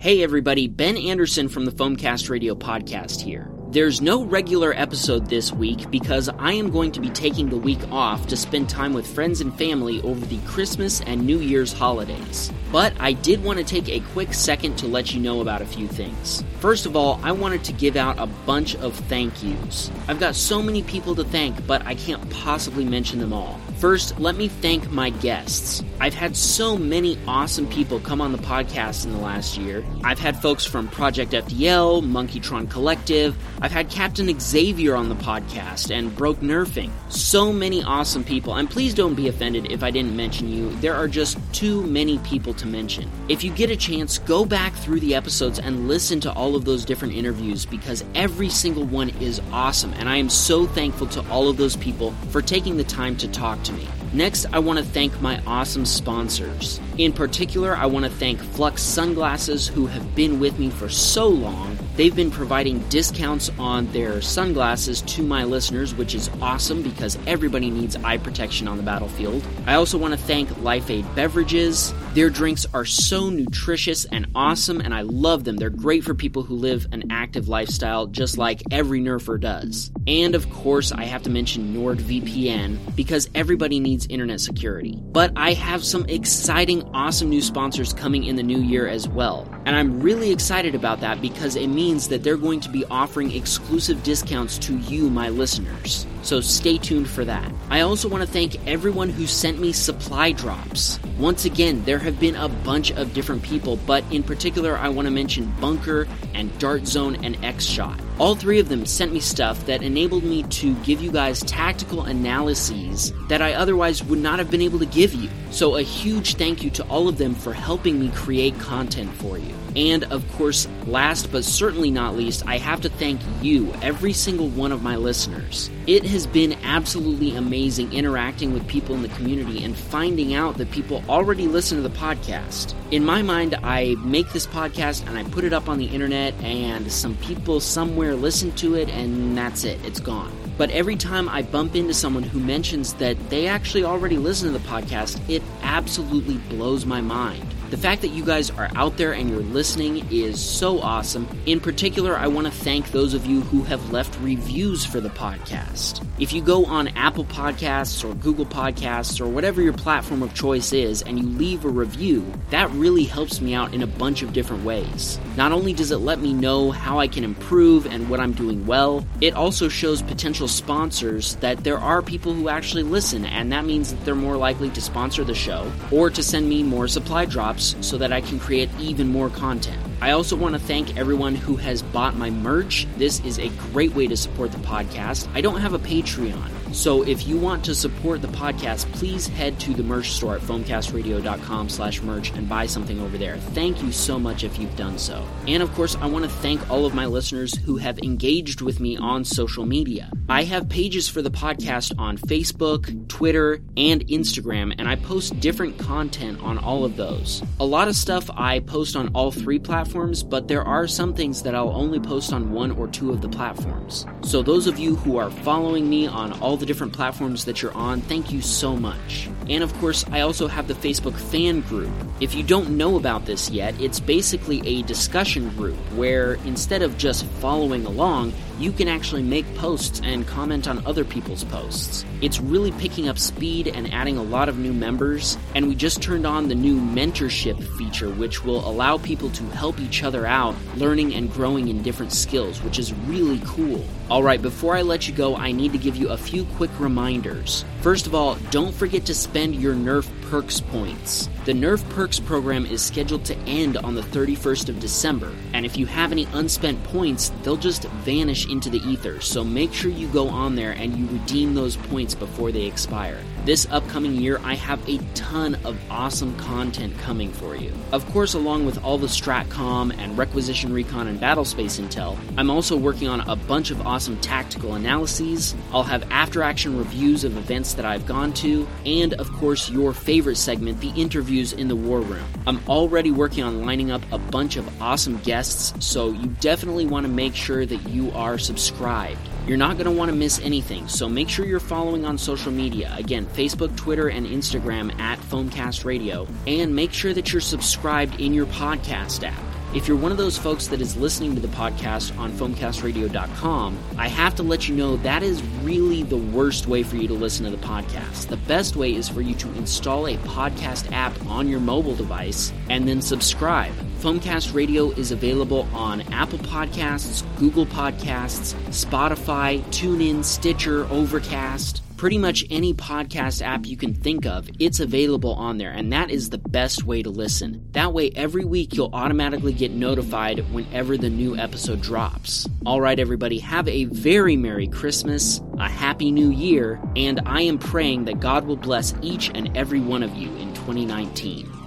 Hey everybody, Ben Anderson from the Foamcast Radio podcast here. There's no regular episode this week because I am going to be taking the week off to spend time with friends and family over the Christmas and New Year's holidays. But I did want to take a quick second to let you know about a few things. First of all, I wanted to give out a bunch of thank yous. I've got so many people to thank, but I can't possibly mention them all. First, let me thank my guests. I've had so many awesome people come on the podcast in the last year. I've had folks from Project FDL, Monkeytron Collective, I've had Captain Xavier on the podcast and Broke Nerfing. So many awesome people, and please don't be offended if I didn't mention you. There are just too many people to mention. If you get a chance, go back through the episodes and listen to all of those different interviews because every single one is awesome, and I am so thankful to all of those people for taking the time to talk to me. Next, I want to thank my awesome sponsors. In particular, I want to thank Flux Sunglasses, who have been with me for so long. They've been providing discounts on their sunglasses to my listeners, which is awesome because everybody needs eye protection on the battlefield. I also want to thank Life Aid Beverages. Their drinks are so nutritious and awesome, and I love them. They're great for people who live an active lifestyle, just like every nerfer does. And of course, I have to mention NordVPN because everybody needs internet security. But I have some exciting, awesome new sponsors coming in the new year as well. And I'm really excited about that because it means that they're going to be offering exclusive discounts to you, my listeners. So stay tuned for that. I also want to thank everyone who sent me supply drops. Once again, there have been a bunch of different people, but in particular, I want to mention Bunker and Dart Zone and X Shot. All three of them sent me stuff that enabled me to give you guys tactical analyses that I otherwise would not have been able to give you. So, a huge thank you to all of them for helping me create content for you. And of course, last but certainly not least, I have to thank you, every single one of my listeners. It has been absolutely amazing interacting with people in the community and finding out that people already listen to the podcast. In my mind, I make this podcast and I put it up on the internet, and some people somewhere listen to it, and that's it, it's gone. But every time I bump into someone who mentions that they actually already listen to the podcast, it absolutely blows my mind. The fact that you guys are out there and you're listening is so awesome. In particular, I want to thank those of you who have left reviews for the podcast. If you go on Apple Podcasts or Google Podcasts or whatever your platform of choice is and you leave a review, that really helps me out in a bunch of different ways. Not only does it let me know how I can improve and what I'm doing well, it also shows potential sponsors that there are people who actually listen, and that means that they're more likely to sponsor the show or to send me more supply drops so that I can create even more content. I also want to thank everyone who has bought my merch. This is a great way to support the podcast. I don't have a Patreon, so if you want to support the podcast, please head to the merch store at foamcastradio.com slash merch and buy something over there. Thank you so much if you've done so. And of course, I want to thank all of my listeners who have engaged with me on social media. I have pages for the podcast on Facebook, Twitter, and Instagram, and I post different content on all of those. A lot of stuff I post on all three platforms, but there are some things that I'll only post on one or two of the platforms. So, those of you who are following me on all the different platforms that you're on, thank you so much. And of course, I also have the Facebook fan group. If you don't know about this yet, it's basically a discussion group where instead of just following along, you can actually make posts and comment on other people's posts. It's really picking up speed and adding a lot of new members, and we just turned on the new mentorship feature, which will allow people to help each other out, learning and growing in different skills, which is really cool. Alright, before I let you go, I need to give you a few quick reminders. First of all, don't forget to spend your Nerf Perks points. The Nerf Perks program is scheduled to end on the 31st of December, and if you have any unspent points, they'll just vanish into the ether, so make sure you go on there and you redeem those points before they expire. This upcoming year, I have a ton of awesome content coming for you. Of course, along with all the StratCom and Requisition Recon and Battlespace intel, I'm also working on a bunch of awesome tactical analyses. I'll have after action reviews of events that I've gone to, and of course, your favorite segment, the interviews in the War Room. I'm already working on lining up a bunch of awesome guests, so you definitely want to make sure that you are subscribed. You're not going to want to miss anything, so make sure you're following on social media. Again, Facebook, Twitter, and Instagram at Foamcast Radio, and make sure that you're subscribed in your podcast app. If you're one of those folks that is listening to the podcast on foamcastradio.com, I have to let you know that is really the worst way for you to listen to the podcast. The best way is for you to install a podcast app on your mobile device and then subscribe. Foamcast Radio is available on Apple Podcasts, Google Podcasts, Spotify, TuneIn, Stitcher, Overcast pretty much any podcast app you can think of, it's available on there, and that is the best way to listen. That way, every week you'll automatically get notified whenever the new episode drops. All right, everybody, have a very Merry Christmas, a Happy New Year, and I am praying that God will bless each and every one of you in 2019.